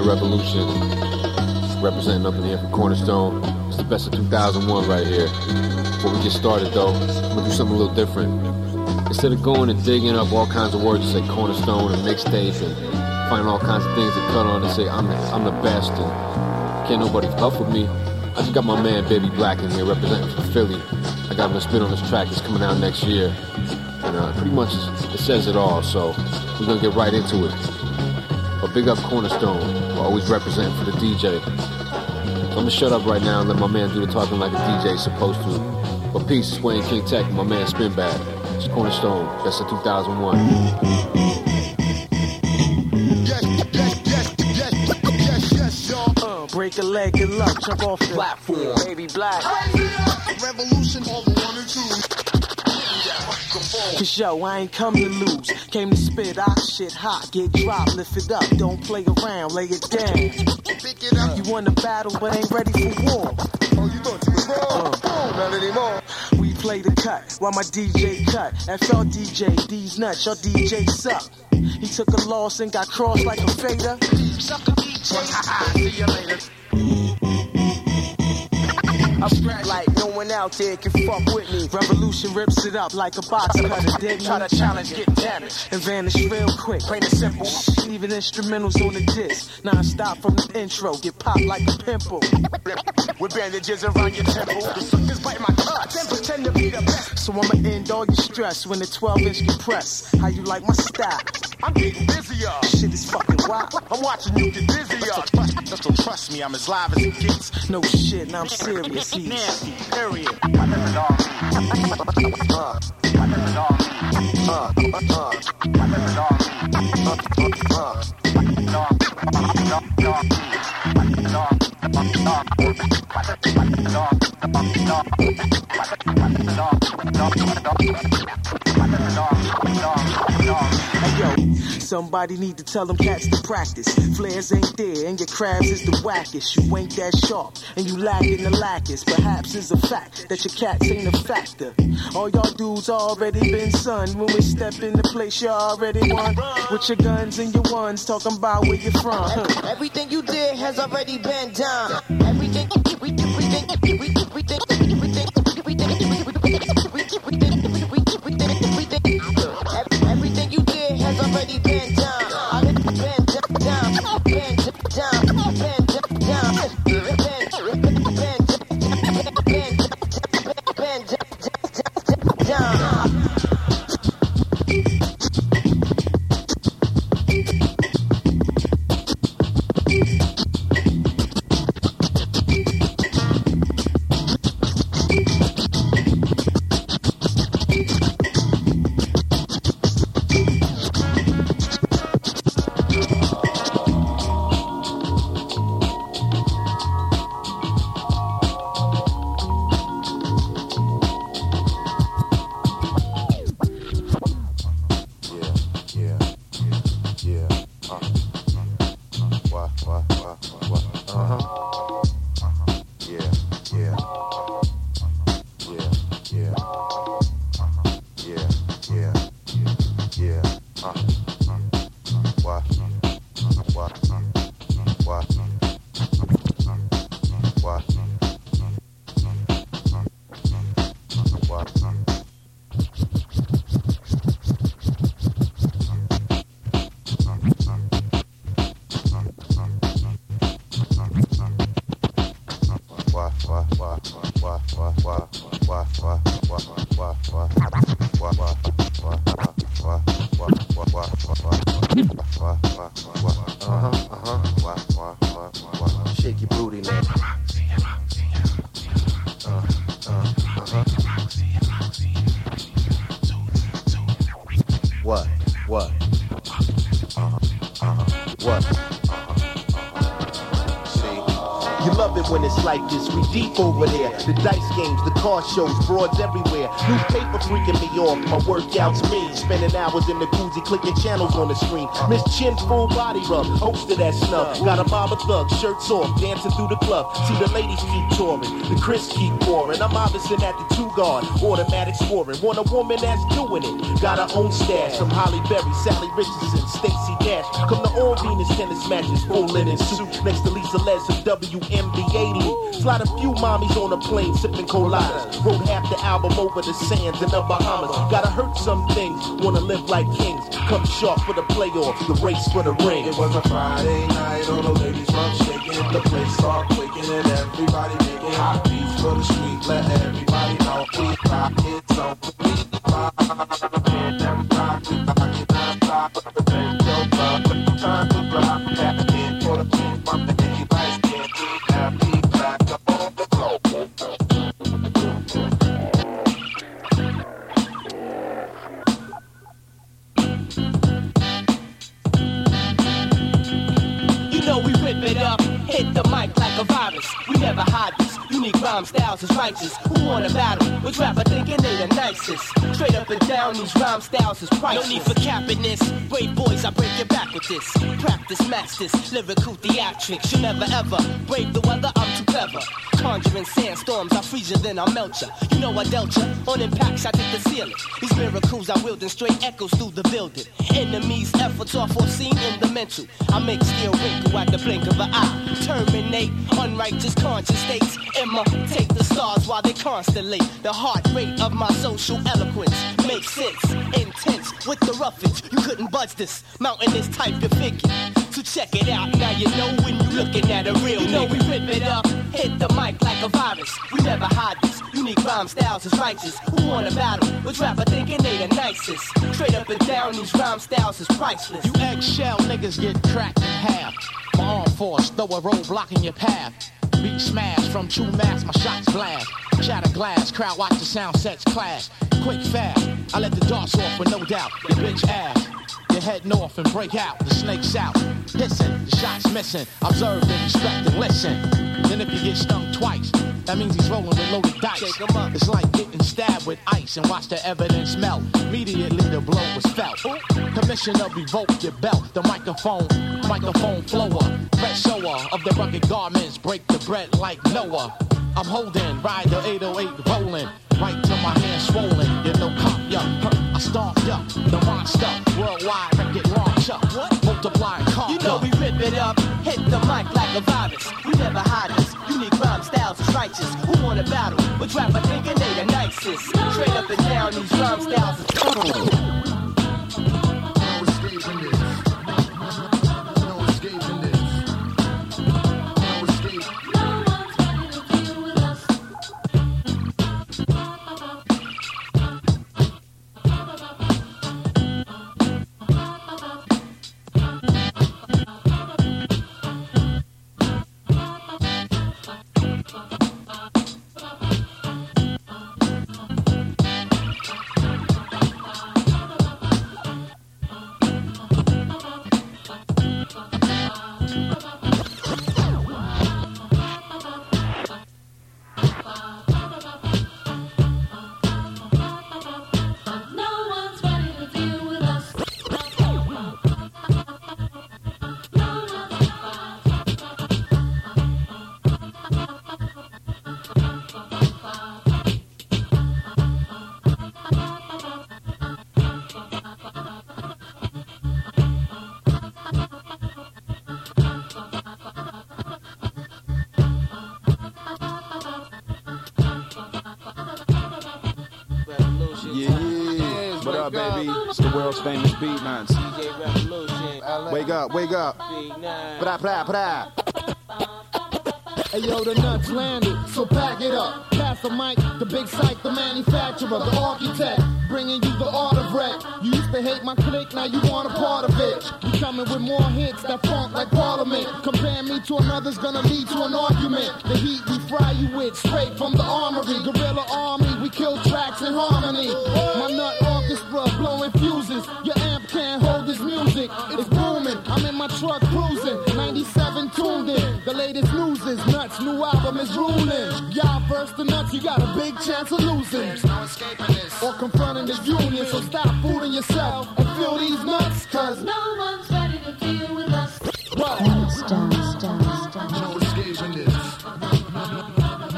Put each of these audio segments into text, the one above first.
Revolution, representing up in here from Cornerstone. It's the best of 2001 right here. Before we get started though, I'm gonna do something a little different. Instead of going and digging up all kinds of words that say Cornerstone and mixtape and finding all kinds of things to cut on and say I'm the, I'm the best and can't nobody fuck with me, I just got my man Baby Black in here representing for Philly. I got him to spit on this track that's coming out next year. And uh, pretty much it says it all, so we're gonna get right into it. But big up Cornerstone, always representing for the DJ. I'm gonna shut up right now and let my man do the talking like a DJ is supposed to. But peace, it's Wayne King Tech my man Spinbad. It's Cornerstone, that's a 2001. Uh, break a leg, good luck, jump off the platform. Baby black. Revolution on the one and two. Cause yo, I ain't come to lose. Came to spit out shit hot, get dropped, lift it up. Don't play around, lay it down. Pick it up. You want to battle, but ain't ready for war. Oh, you thought you was wrong. Uh. Not anymore. We play the cut while my DJ cut. FL DJ, these nuts, your DJ suck. He took a loss and got crossed like a fader. Sucker DJ. See you later. I'm like no one out there can fuck with me. Revolution rips it up like a box cutter. Dig Try to challenge, get damaged. and vanish real quick. Plain and simple. Even instrumentals on the disc. Non-stop from the intro. Get popped like a pimple. With bandages around your temple. The suckers bite my cuts. Then pretend to be the best. So I'ma end all your stress when the 12 inch compress. How you like my style? I'm getting busier. Shit is fucking wild. I'm watching you get busier. Just don't trust me. I'm as live as it gets. No shit, now I'm serious. He's Nasty. Period. Hey yo, somebody need to tell them cats to practice. Flares ain't there, and your crabs is the wackest. You ain't that sharp, and you lacking the lackest. Perhaps it's a fact that your cats ain't a factor. All y'all dudes already been son. When we step in the place, you already won. With your guns and your ones, talking about where you're from. Huh. Everything you did has already been done. Everything Shake your booty like this. We deep over there. The dice games, the car shows, broads everywhere. New paper freaking me off. My workouts me. Spending hours in the koozie, clicking channels on the screen. Miss Chin full body rub, host of that snub. Got a mob of thugs, shirts off, dancing through the club. See the ladies keep touring, the Chris keep pouring. I'm obviously at the two guard, automatic scoring. Want a woman that's doing it. Got her own stash from Halle Berry, Salli Richardson, Stacy Dash. Come to all Venus tennis matches, full linen suit next to Lisa Leslie of WNBA League. Slide a few mommies on a plane, sipping coladas. Wrote half the album over the sands in the Bahamas. Gotta hurt some things, wanna live like kings. Come sharp for the playoffs, the race for the ring. It was a Friday night, all the ladies run shaking. The place start quaking and everybody making hot beats for the street. Let everybody know we rock it, so we rock righteous. Wanna battle? Which rapper thinking they the nicest? Straight up and down, these rhyme styles is priceless. No need for capping this. Brave boys, I break your back with this. Practice masters, lyrical theatrics. You never ever brave the weather. I'm too clever. Conjuring sandstorms, I freeze you, then I melt ya. You know I dealt ya. On impacts, I take the ceiling. These miracles I wield in straight echoes through the building. Enemies' efforts are foreseen in the mental. I make steel wrinkle at the blink of an eye. Terminate unrighteous conscious states. Imitate the stars while they constellate. The heart rate of my social eloquence makes sense. Intense with the roughage. You couldn't budge this. Mountainous type of figure. So check it out. Now you know when you're looking at a real You know we rip it up. Hit the mic like a virus. We never hide this. Unique rhyme styles is righteous. Who wanna battle? Which rapper thinking they the nicest? Straight up and down, these rhyme styles is priceless. You eggshell niggas get cracked in half. My arm force, throw a roadblock in your path. Beat smash from true mass, my shots blast. Shatter glass, crowd watch the sound sets clash. Quick fast, I let the darts off with no doubt. Your bitch ass. You're heading off and break out, the snake's out. Listen, the shot's missing. Observe and respect and listen. Then if you get stung twice, that means he's rolling with loaded dice. Shake 'em up. It's like getting stabbed with ice and watch the evidence melt. Immediately the blow was felt. Commissioner revoke your belt. The microphone, microphone flower. Red shower of the rugged garments break the bread like Noah. I'm holding, ride the 808 rolling. Right till my hands swollen. You know, cop ya. I stomped up the monster. Worldwide, get launched up. What? Multiply, You know we rip it up, hit the mic like a virus. We never hide this. Unique rhyme styles is righteous. Who wanna battle? Which rapper thinking they the nicest? Straight up and down, these rhyme styles is what up, baby? It's the world's famous beat man. Wake up, wake up. Bra, bra, bra. Hey yo, the nuts landed, so pack it up. Pass the mic, the big psych, the manufacturer, the architect, bringing you the art of rap. You used to hate my clique, now you want a part of it. You coming with more hits that funk like Parliament. Compare me to another's gonna lead to an argument. The heat we fry you with, straight from the armory. Guerrilla army, we kill tracks in harmony. My nut orchestra blowing fuses. Your amp can't hold this music, it's booming. I'm in my truck cruising, 97 tuned in. The latest news is is nuts, new album is ruling. Y'all verse the nuts, you got a big chance of losing. There's no escaping this. Or confronting this union, so stop fooling yourself and feel these nuts, cause No one's ready to deal with us. what? No escaping this.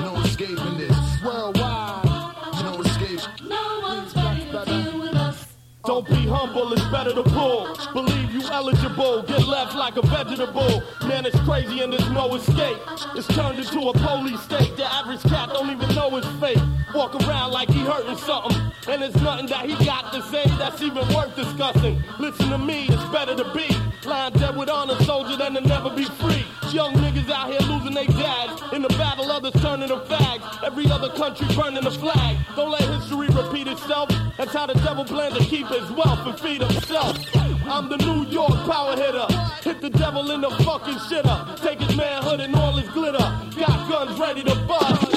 No escaping this. Worldwide. No escape. No one's ready to deal with us. Don't be humble, it's better to pull. Believe you eligible, get left like a vegetable. Man, it's crazy and there's no escape. It's turned into a police state. The average cat don't even know his fate. Walk around like he hurting something. And it's nothing that he got to say that's even worth discussing. Listen to me, it's better to be lying dead with honor soldier than to never be free. Young niggas out here losing their dads. In the battle, others turning them fags. Every other country burning the flag. Don't let history repeat itself. That's how the devil plans to keep his wealth and feed himself. I'm the New York power hitter. Hit the devil in the fucking shitter. Take his manhood and all his glitter. Got guns ready to bust.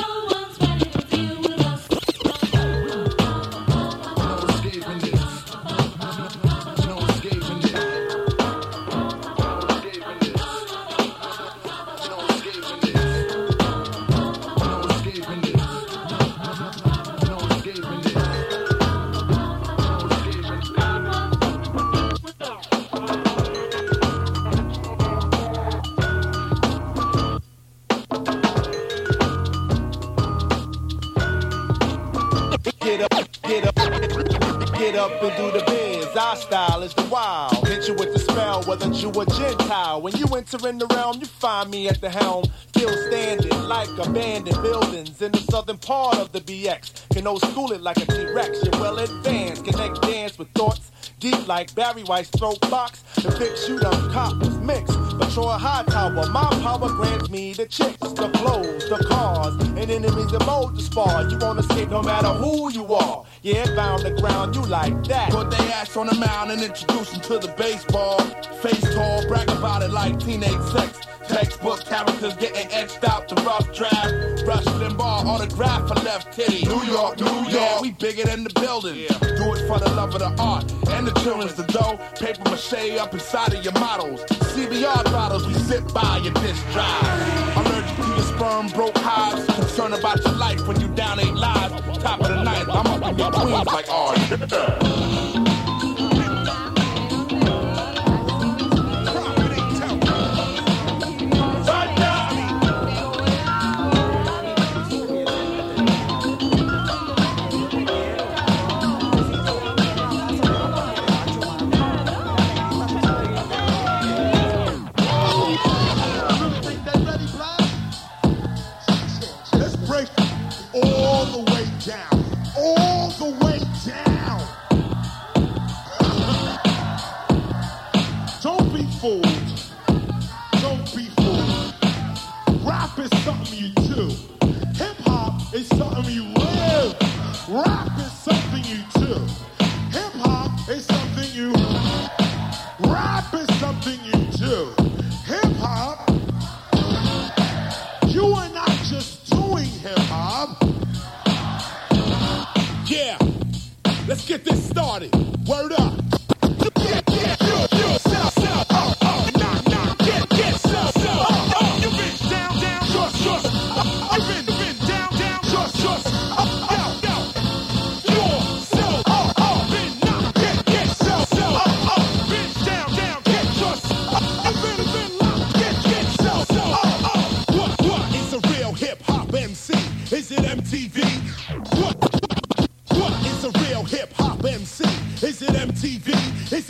Get up and do the biz. Our style is the wild. Hit you with the spell, whether you a Gentile. When you enter in the realm, you find me at the helm. Still standing like abandoned buildings in the southern part of the BX. Can old school it like a T-Rex. You're well advanced. Connect dance with thoughts deep like Barry White's throat box. The pics you done cop mixed. Patrol a high tower, my power grants me the chicks, the flows, the cars, and enemies that mold the spar. You wanna escape no matter who you are. Yeah, bound the ground, you like that. Put they ass on the mound and introduce them to the baseball. Face tall, brag about it like teenage sex. Textbook characters getting etched out the rough draft. Rush Limbaugh autograph for left titty. New York, New York. Yeah, we bigger than the building. Do it for the love of the art and the children's the dough. Paper mache up inside of your models. CBR bottles we sit by your disk drive. Allergic to your sperm, broke hives. Concerned about your life when you down eight lives. Top of the night, I'm up in your queens like, oh,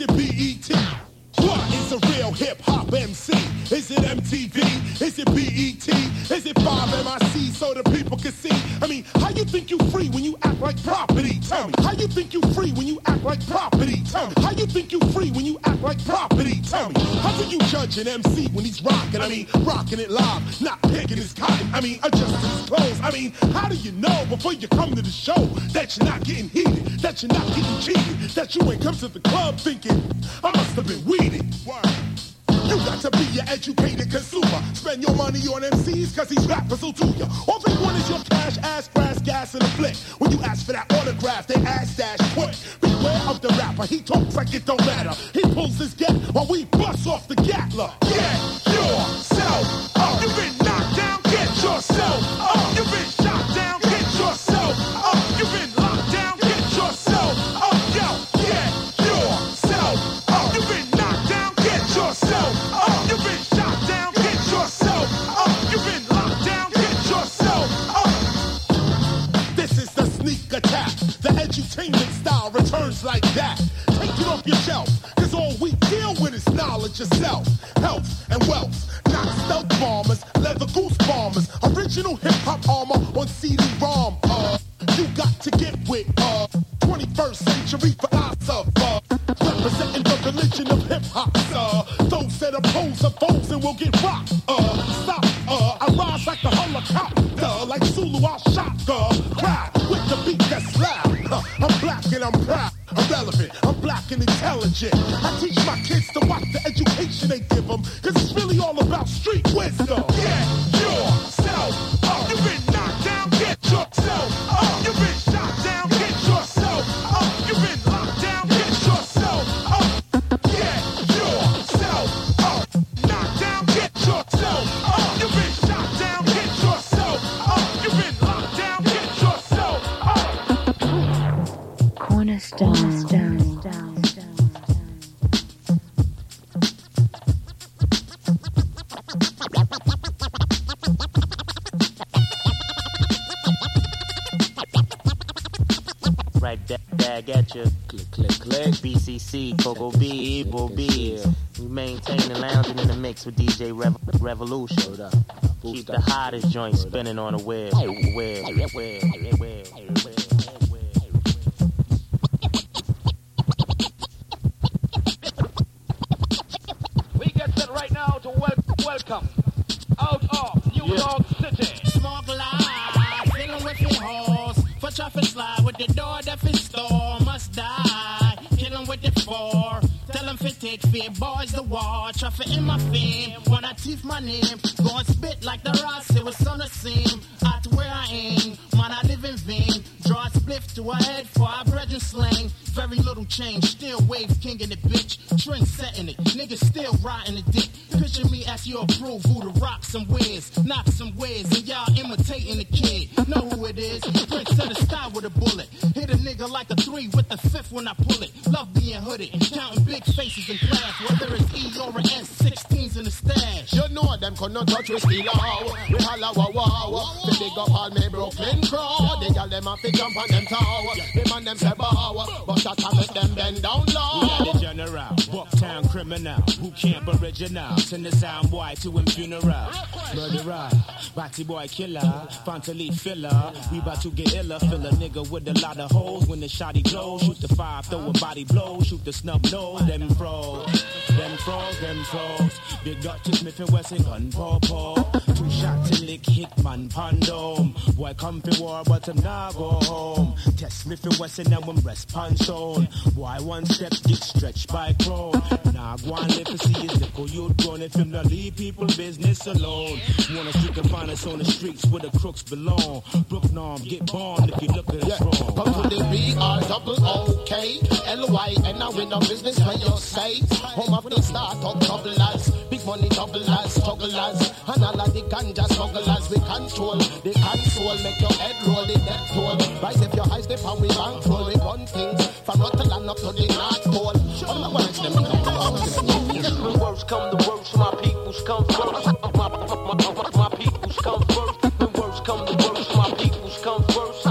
BET? What is a real hip hop MC? Is it MTV? Is it BET? Is it 5MIC so the people can see? I mean, how you think you free when you act like property? Tell me. How you think you free when you act like property? Tell me. How you think you free when you act like property? Tell me. How do you judge an MC when he's rocking? I mean, rocking it live, not picking his cotton. I mean, adjusting his clothes. I mean, how do you know before you come to the show that you're not getting heated, that you're not getting cheated, that you ain't come to the club thinking, I must have been weeded? Why you got to be an educated consumer. Spend your money on MCs cause these rappers will do ya. All they want is your cash, ass, grass, gas, and a flick. When you ask for that autograph, they ass dash quick. Beware of the rapper, he talks like it don't matter. He pulls his gat while we bust off the gatler. Get yourself up. You been knocked down, get yourself BCC, Coco B, Ebo B. We maintaining lounging in the mix with DJ Rev- Revolution. Keep the hottest joint spinning on the. Web, web, web, web. Traffic in my fame, I teeth my name. A spliff to a head for our brethren slang. Very little change, still wave king in the bitch. Trend setting it, niggas still riding the dick. Picture me as you approve who to rock some ways, knock some ways, and y'all imitating the kid. Know who it is? Prince set a style with a bullet. Hit a nigga like a three with the fifth when I pull it. Love being hooded, counting big faces in class, whether it's E or an S16s in the stash. You know them could not touch with steel how We holla wow wow The big up all me Brooklyn crowd The girl them have to jump on them tower The man them say But that I make them bend down low. General, Bucktown criminal, who camp original, send the sound boy to him funeral. Murderer, body boy killer, Fontaine filler, we about to get iller, fill a nigga with a lot of holes when the shotty blows, shoot the five, throw a body blow, shoot the snub nose, them frogs, them frogs, them frogs, big up to Smith and Wesson, gun paw paw, two shots to lick hitman pandom, boy come for war but I'm not go home, test Smith and Wesson and when rest punch on, boy one step get stretched by crow. Nah, go on, let me see his nickel. You'd run if him not leave people business alone. Wanna can find us on the streets where the crooks belong. Brook Norm, get born if you look at us wrong. Come to the B-R double O-K L-Y And I win a business where you say Home of the start-up troublers Big money doublers, strugglers And all of the ganja smugglers We control the console Make your head roll the death toll Rise if your eyes dip and we bankroll We run things from Rotterdam up to the North Pole All I want is them When worst come to worst, my peoples come first. My, my, my, my, my peoples come first. When worst come to worst, my peoples come first.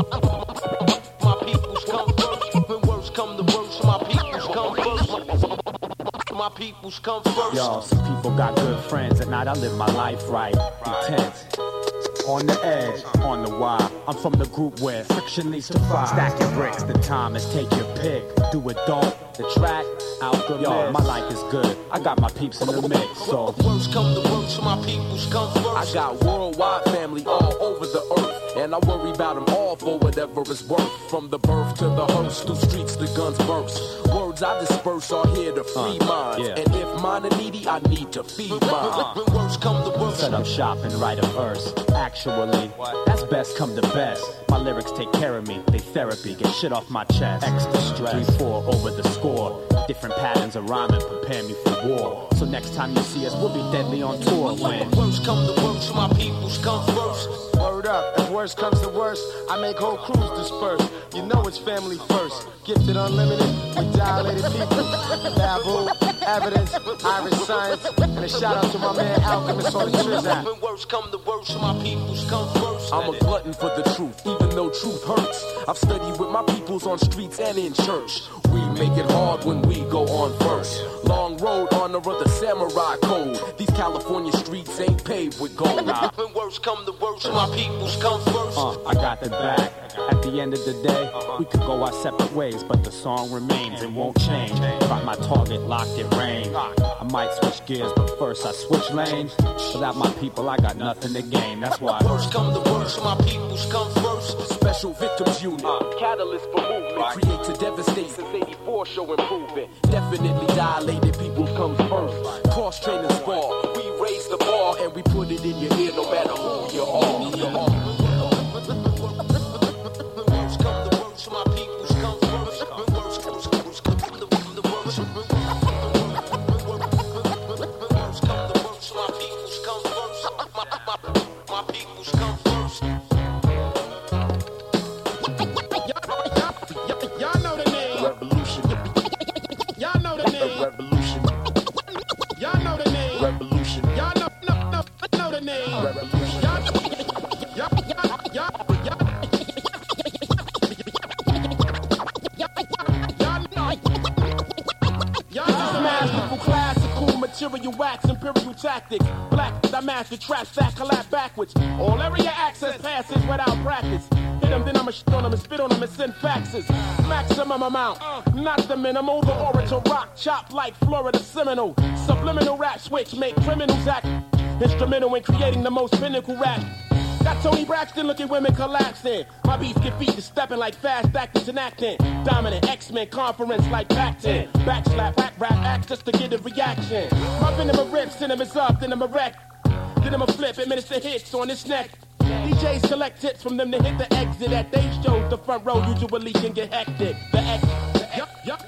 My peoples come first. When worst come to worst, my peoples come first. My peoples come first. Yo, some people got good friends. At night I live my life right. Intense. On the edge, on the wire. I'm from the group where friction leads to fire. Stack your bricks, the time is take your pick. Do it, don't. The track, out Yo, my life is good. I got my peeps in the mix, so. Worst come to worst, my peoples come first. I got worldwide family all over the earth, and I worry about them all for whatever it's worth. From the birth to the hearse, through streets the guns burst. Words I disperse are here to uh, free minds, yeah. and if mine are needy, I need to feed mine. When worst come to worst, Set up shop and write a verse. Actually, that's best come to best. My lyrics take care of me, they therapy, get shit off my chest. Extra stress, 3 4 over the score. Different patterns of rhyming prepare me for war. So next time you see us, we'll be deadly on tour when. Worst come to worst, my peoples come first. Word up, if worst comes to worst, I make whole crews disperse. You know it's family first. Gifted unlimited we dilated people. Babu, evidence, Iriscience, and a shout out to my man Alchemist on the Trizak. When worst come to worst, my peoples come first. I'm a glutton for the truth, even though truth hurts. I've studied with my peoples on streets and in church. We make it hard when we go on first. Long road, honor of the samurai code. These California streets ain't paved with gold. When worst come to worst, my peoples come first. Uh, I got the back. At the end of the day, we could go our separate ways, but the song remains and won't change. Got my target locked in range. I might switch gears, but first I switch lanes. Without my people, I got nothing to gain. That's why. Worst come the worst, my peoples come first. Special Victims Unit, uh, catalyst for movement, create to devastate since 84 show improvement. Definitely dilated people comes first. Cross training spar, we raise the bar and we put it in your ear no matter who you are. Tactics. Black, I master trap, stack, collapse backwards. All area access passes without practice. Hit them, then I'ma shit on them and spit on them and send faxes. Maximum amount, not the minimal. The orator rock, chop like Florida Seminole. Subliminal rap switch, make criminals act. Instrumental in creating the most pinnacle rap. Got Toni Braxton looking women collapsing. My beats get feet to stepping like fast actors and acting. Dominant X-Men conference like Pac-10. Backslap, rap, rap, act just to get a reaction. My venom rips, is up, then I'm a wreck. Then I'm a flip, administer hits on his neck. DJs collect tips from them to hit the exit at they shows. The front row usually can get hectic. The X,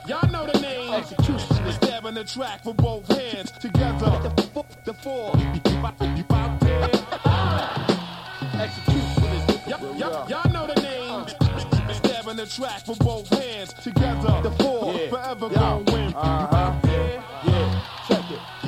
y'all, know the name. Execution is Stabbing the track with both hands together. The, four, the four. You out- you execution is Y'all, y'all know the name. Stabbing the track with both hands together. The four. Yeah. Forever Yo. gonna win. Uh-huh.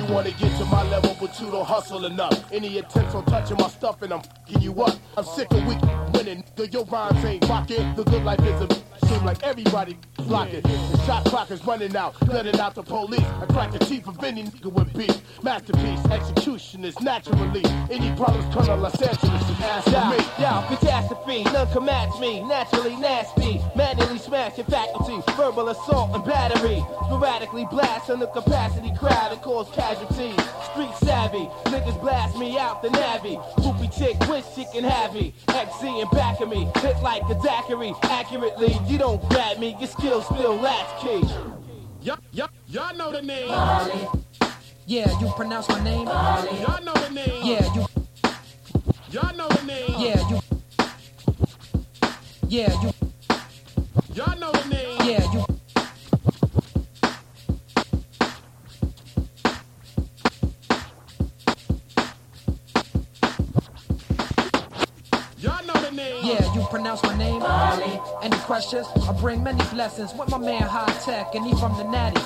You wanna get to my level, but you don't hustle enough. Any attempts on touching my stuff, and I'm fing you up. I'm sick of weak winning. nigga. Your rhymes ain't rocking. The good life is a seem like everybody blocking. The shot clock is running out, letting out the police. I crack the teeth of any nigga with beef. Masterpiece, execution is naturally. Any problems come to Los Angeles and ask Yo, me. yo, catastrophe, none can match me. Naturally nasty, manually smash your faculty. Verbal assault and battery. Sporadically blast on the capacity crowd and cause casualties. Street savvy, niggas blast me out the navvy. Poopy chick, wish she can have me. XZ in back of me, hit like a daiquiri. Accurately, you don't grab me, your skills still latchkey. Y'all, y'all, y'all know the name. Yeah, you pronounce my name. Y'all know the name. Yeah, you. Y'all know the name. Yeah, you. Yeah, you. Y'all know the name. Yeah, pronounce my name. Any questions? I bring many blessings with my man High Tech, and he from the Nati.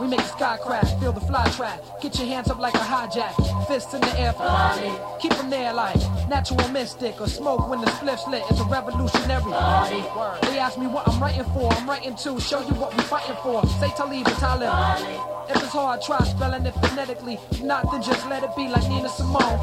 We make the sky crack, feel the fly track. Get your hands up like a hijack, fists in the air party. Keep them there like natural mystic or smoke when the spliff's lit. It's a revolutionary. They ask me what I'm writing for. I'm writing to show you what we fighting for. Say Talib and Talib. If it's hard, try spelling it phonetically. Not, then just let it be like Nina Simone.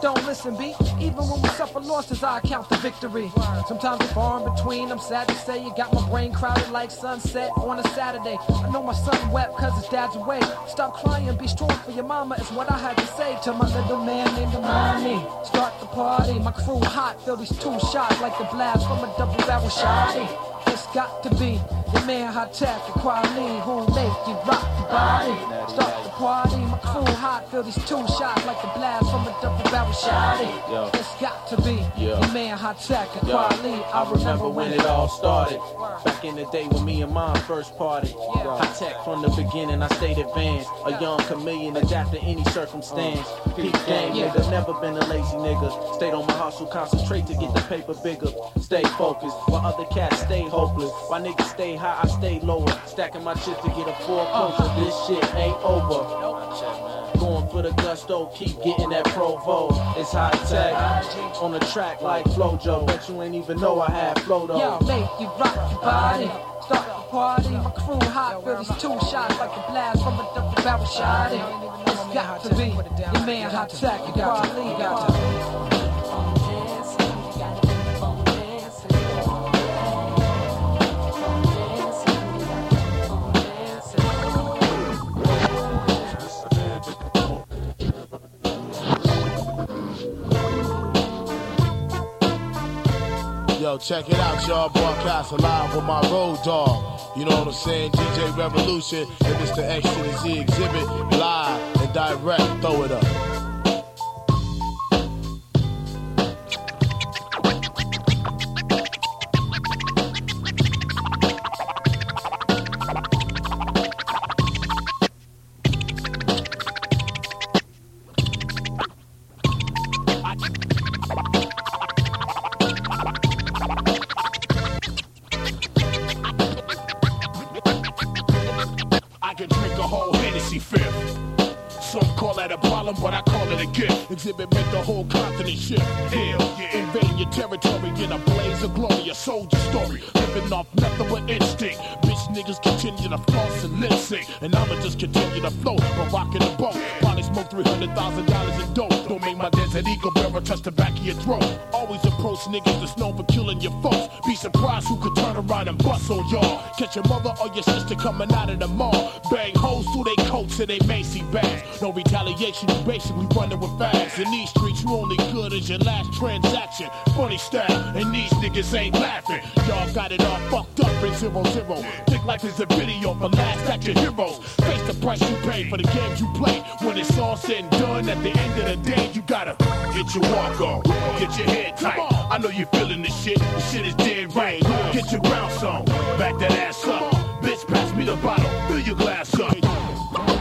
Don't listen, B. Even when we suffer losses, I count the victory. Sometimes it's far in between. I'm sad to say you got my brain crowded like sunset on a Saturday. I know my son wept cause his dad's away. Stop crying, be strong for your mama is what I had to say to my little man named Imani. Start the party, my crew hot, feel these two shots like the blast from a double barrel shotty. It's got to be your man Hi-Tek, the quality who make you rock your body. Start the party, my crew hot. Feel these two shots like the blast from a double barrel shot. Yo. It's got to be Yeah. your man Hi-Tek and Yo, Kweli. I remember when it all started. Back in the day when me and mom first parted. Hi-Tek from the beginning, I stayed advanced. A young chameleon, adapt to any circumstance. Uh, Peak game, Yeah. nigga, never been a lazy nigga. Stayed on my hustle, concentrate to get the paper bigger. Stay focused, while other cats stay hopeless. While niggas stay high, I stay lower. Stacking my chips to get a foreclosure. Uh. This shit ain't over. Going for the gusto, keep getting that provo. It's high tech on the track like Flojo. Bet you ain't even know I had flow though. Yo, make you rock your body. Start the party. My crew hot. Feel these two shots like a blast from a double barrel shot. It's got to be your man Hi-Tek and Kweli. Got to Yo, check it out, y'all. Broadcast live with my road dog. You know what I'm saying? DJ Revolution and Mr. X to the Z exhibit live and direct. Throw it up. Call it a gift. Exhibit make the whole continent shift. Hell yeah. Invading your territory in a blaze of glory, a soldier story. Living off nothing but instinct. Bitch niggas continue to floss and lip sync. And I'ma just continue to float while rocking the boat. Probably smoke $300,000 in dope. Don't make my desert eagle bearer touch the back of your throat. Always approach niggas that's known for killing your folks. Be surprised who could turn around and bust on y'all. Catch your mother or your sister coming out of the mall. Bang hoes through they coats and they Macy bags. No retaliation, you basically running with fags. In these streets, you only good as your last transaction. Funny style, and these niggas ain't laughing. Y'all got it all fucked up in zero zero. Think life is a video for last action heroes. Face the price you pay for the games you play. When it's said and done, at the end of the day, you gotta get your walk on, get your head tight. I know you're feeling this shit. This shit is dead right. Get your bounce on, back that ass up. Bitch, pass me the bottle, fill your glass up.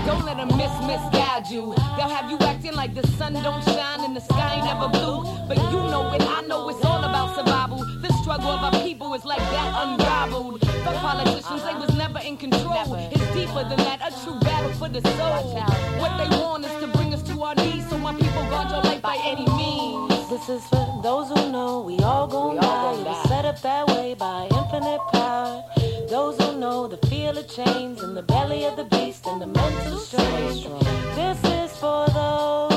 Don't let them miss misguide you. They'll have you acting like the sun don't shine and the sky never blue. But you know it, I know it's all about survival. The struggle of our people is like that unrivaled. Politicians, they was never in control. It's deeper than that, a true battle for the soul. What they want is to bring us to our knees, so my people guard your life by any means. This is for those who know we all gon' die. It was set up that way by infinite power. Those who know the feel of chains in the belly of the beast and the mental strain. This is for those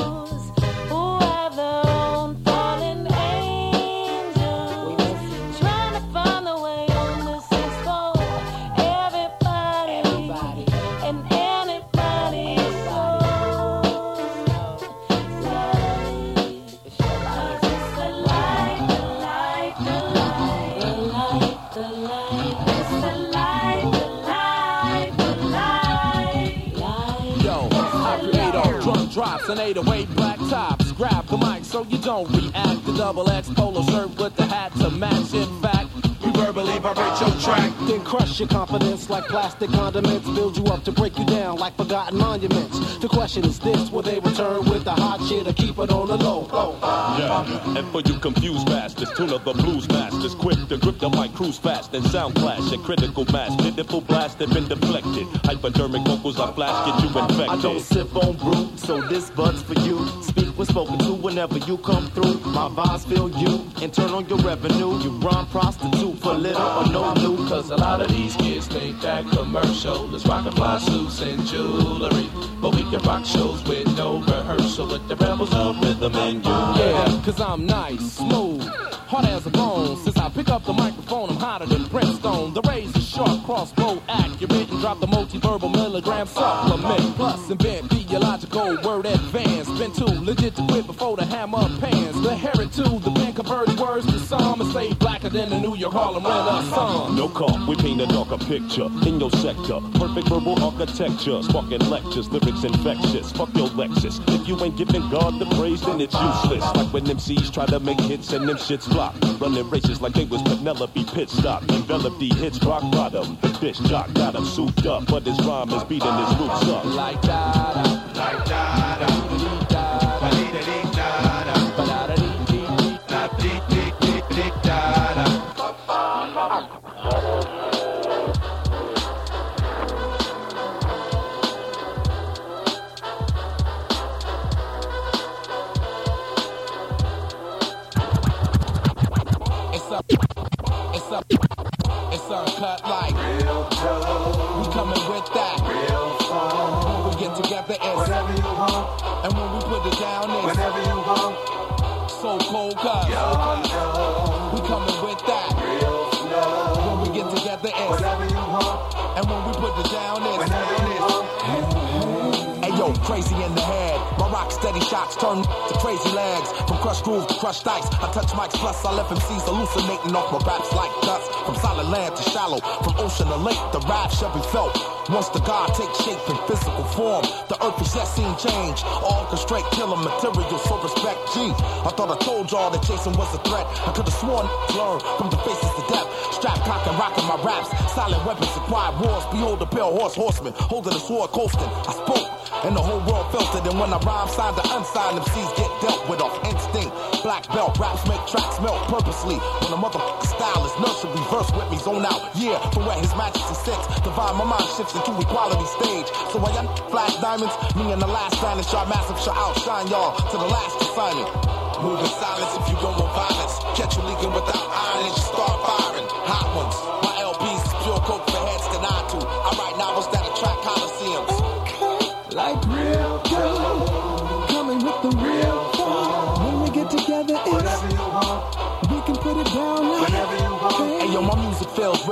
drops and 808 black tops. Grab the mic so you don't react. The double X polo shirt with the hat to match. In fact, verbally vibrate your track. Then crush your confidence like plastic condiments. Build you up to break you down like forgotten monuments. The question is this will they return with the hot shit or keep it on the low? Yeah, and for you confused bastards, tune up the blues masters, quick to grip the mic, cruise fast, and sound clash, a critical mass, pitiful blast, have been deflected. Hypodermic vocals I flash, get you infected. I don't sip on brew, so this bud's for you. When spoken to whenever you come through. My vibes feel you and turn on your revenue. You run prostitute for little or no loot. Cause a lot of these kids think that commercial is rock and fly suits and jewelry. But we can rock shows with no rehearsal with the rebels of rhythm and you. Yeah, cause I'm nice, smooth, hard as a bone. Since I pick up the microphone, I'm hotter than brimstone. The razor sharp, crossbow accurate, and drop the multi-verbal milligram supplement. Plus, invent theological word advance. Been too legit to quit before the hammer pans. The heritage, the band converted words to psalm and say darker than the New York Harlem Renaissance. Uh-huh. No cop, we paint a darker picture in your sector. Perfect verbal architecture, sparking lectures, lyrics infectious. Fuck your Lexus. If you ain't giving God the praise, then it's useless. Like when MCs try to make hits and them shits flop. Running races like they was Penelope Pitstop. Envelop the hits rock bottom. The bitch jock got him souped up, but his rhyme is beating his roots up. Like da to crazy legs. From crushed grooves to crushed dice. I touch mics plus I left MCs hallucinating off my raps like dust. From solid land to shallow, from ocean to lake, the rap shall be felt. Once the God takes shape in physical form, the earth is yet seen change. Orchestrate killer material, so respect G. I thought I told y'all that Jason was a threat. I could have sworn learn from the faces to death. Strap cock and rocking my raps. Silent weapons, acquired wars. Behold the pale horse horseman, holding a sword coasting. I spoke. And the whole world felt it. And when I rhyme, signed to unsigned, MCs get dealt with off instinct. Black belt, raps make tracks melt purposely. When a motherfucker style is nursery, reverse with me, zone out. Yeah, from where his majesty sits. Divine, my mind shifts into equality stage. So I young flash diamonds, me and the last vanish, y'all massive shall outshine y'all to the last assignment. Move in silence if you go with violence. Catch you leaking without iron and you start firing.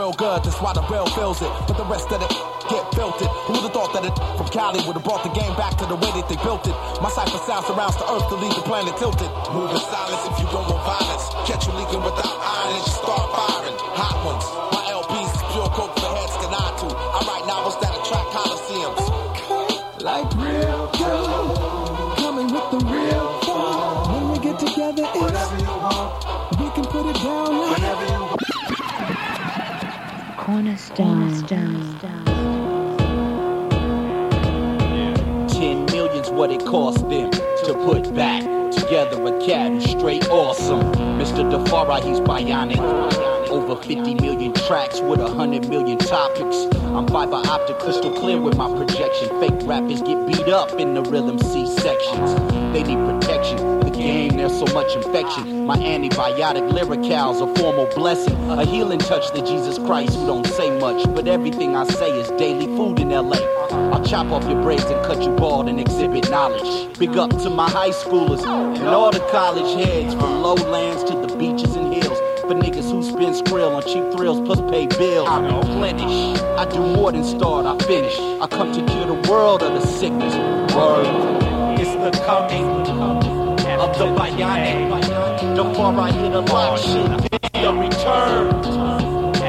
Real good. That's why the rail feels it. But the rest of it get filtered. Who would've thought that it from Cali would've brought the game back to the way that they built it? My cipher sound surrounds the earth to leave the planet tilted. Move in silence if you don't want violence. Catch you leaking without iron and you start firing. Hot ones. My LPs is pure coke for heads to nod to. I write novels that attract coliseums. Okay. Like real dough. Coming with the real fun. When we get together, it's whatever you want. We can put it down whenever you want. Cornerstone. Ten million's what it cost them to put back together a cat straight awesome. Mr. Defara, he's bionic. Over 50 million tracks with 100 million topics. I'm fiber optic, crystal clear with my projection. Fake rappers get beat up in the rhythm C sections. They need protection. Game, there's so much infection. My antibiotic lyricals, a formal blessing. A healing touch to Jesus Christ who don't say much. But everything I say is daily food in LA. I'll chop off your braids and cut you bald and exhibit knowledge. Big up to my high schoolers and all the college heads from lowlands to the beaches and hills. For niggas who spend skrill on cheap thrills plus pay bills. I replenish. I do more than start, I finish. I come to cure the world of the sickness. Word. It's the coming the bionic. The far I hit a lock shit. The return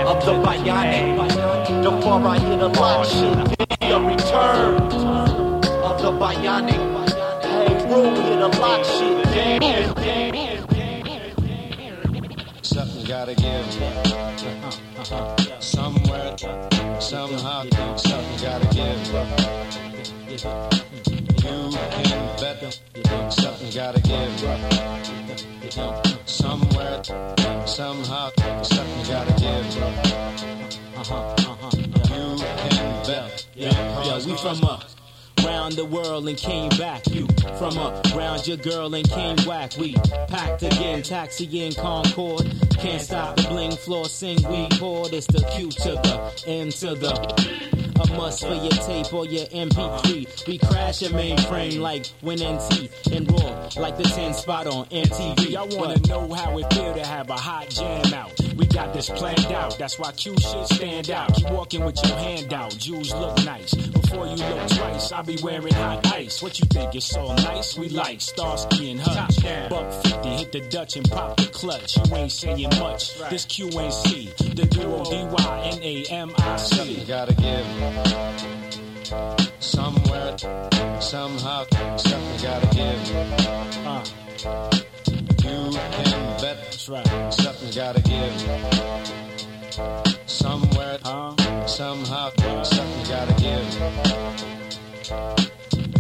of the bionic. The far I hit a lock shit. The return of the bionic. Hey, room hit a lock shit. Damn, damn. Something gotta give. Somewhere, somehow, something gotta give. You can bet something gotta give. Somewhere, somehow, something gotta give. You can bet. Yeah, we from up. Round the world and came back. You from up round your girl and came whack. We packed again, taxi in Concord. Can't stop the bling floor, sing we poured. It's the Q to the N to the. A must for your tape or your MP3. We crash your mainframe like when NT and raw, like the 10 spot on MTV. I wanna know how it feel to have a hot jam out. We got this planned out. That's why Q shit stand out. Keep walking with your hand out. Jews look nice. Before you look twice, I'll be wearing hot ice. What you think? It's so nice? We like Starsky and Hutch. Buck 50, hit the Dutch and pop the clutch. You ain't saying much. This QNC, the duo D-Y-N-A-M-I-C. Gotta give somewhere, somehow, something gotta give. Uh. You can bet That's right. something gotta give. Somewhere, somehow, something gotta give.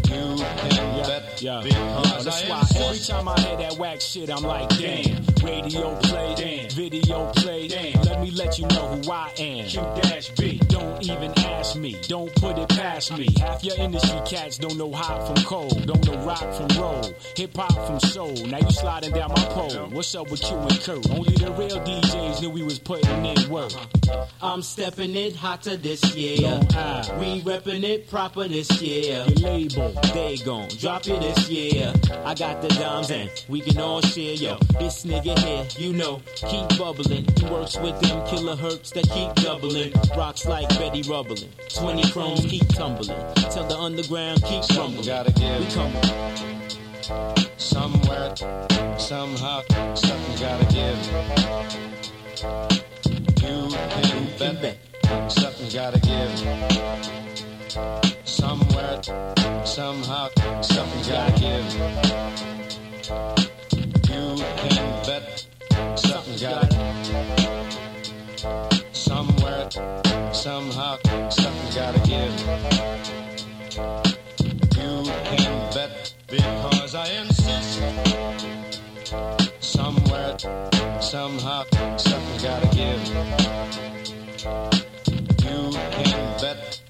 You can bet Yeah, because that's why every time I hear that whack shit, I'm like, damn. Radio play, damn. Video play, damn. Let me let you know who I am. Q dash B. Don't even ask me. Don't put it past me. Half your industry cats don't know hot from cold. Don't know rock from roll. Hip hop from soul. Now you sliding down my pole. What's up with Q and Kurt? Only the real DJs knew we was putting in work. I'm stepping it hotter this year. We repping it proper this year. Your label. They gon' drop it this year. I got the dimes and we can all share. Yo, this nigga here, you know, keep bubbling. He works with them killer herps that keep doubling. Rocks like Betty Rubbling. 20 chromes keep tumbling. Tell the underground keep rumbling. gotta give. We coming. Somewhere, somehow, something gotta give. You can bet something gotta give. Somewhere, somehow, something gotta give. You can bet gotta Somewhere, somehow, something gotta give. You can bet because I insist. Somewhere, somehow, something gotta give. You can bet.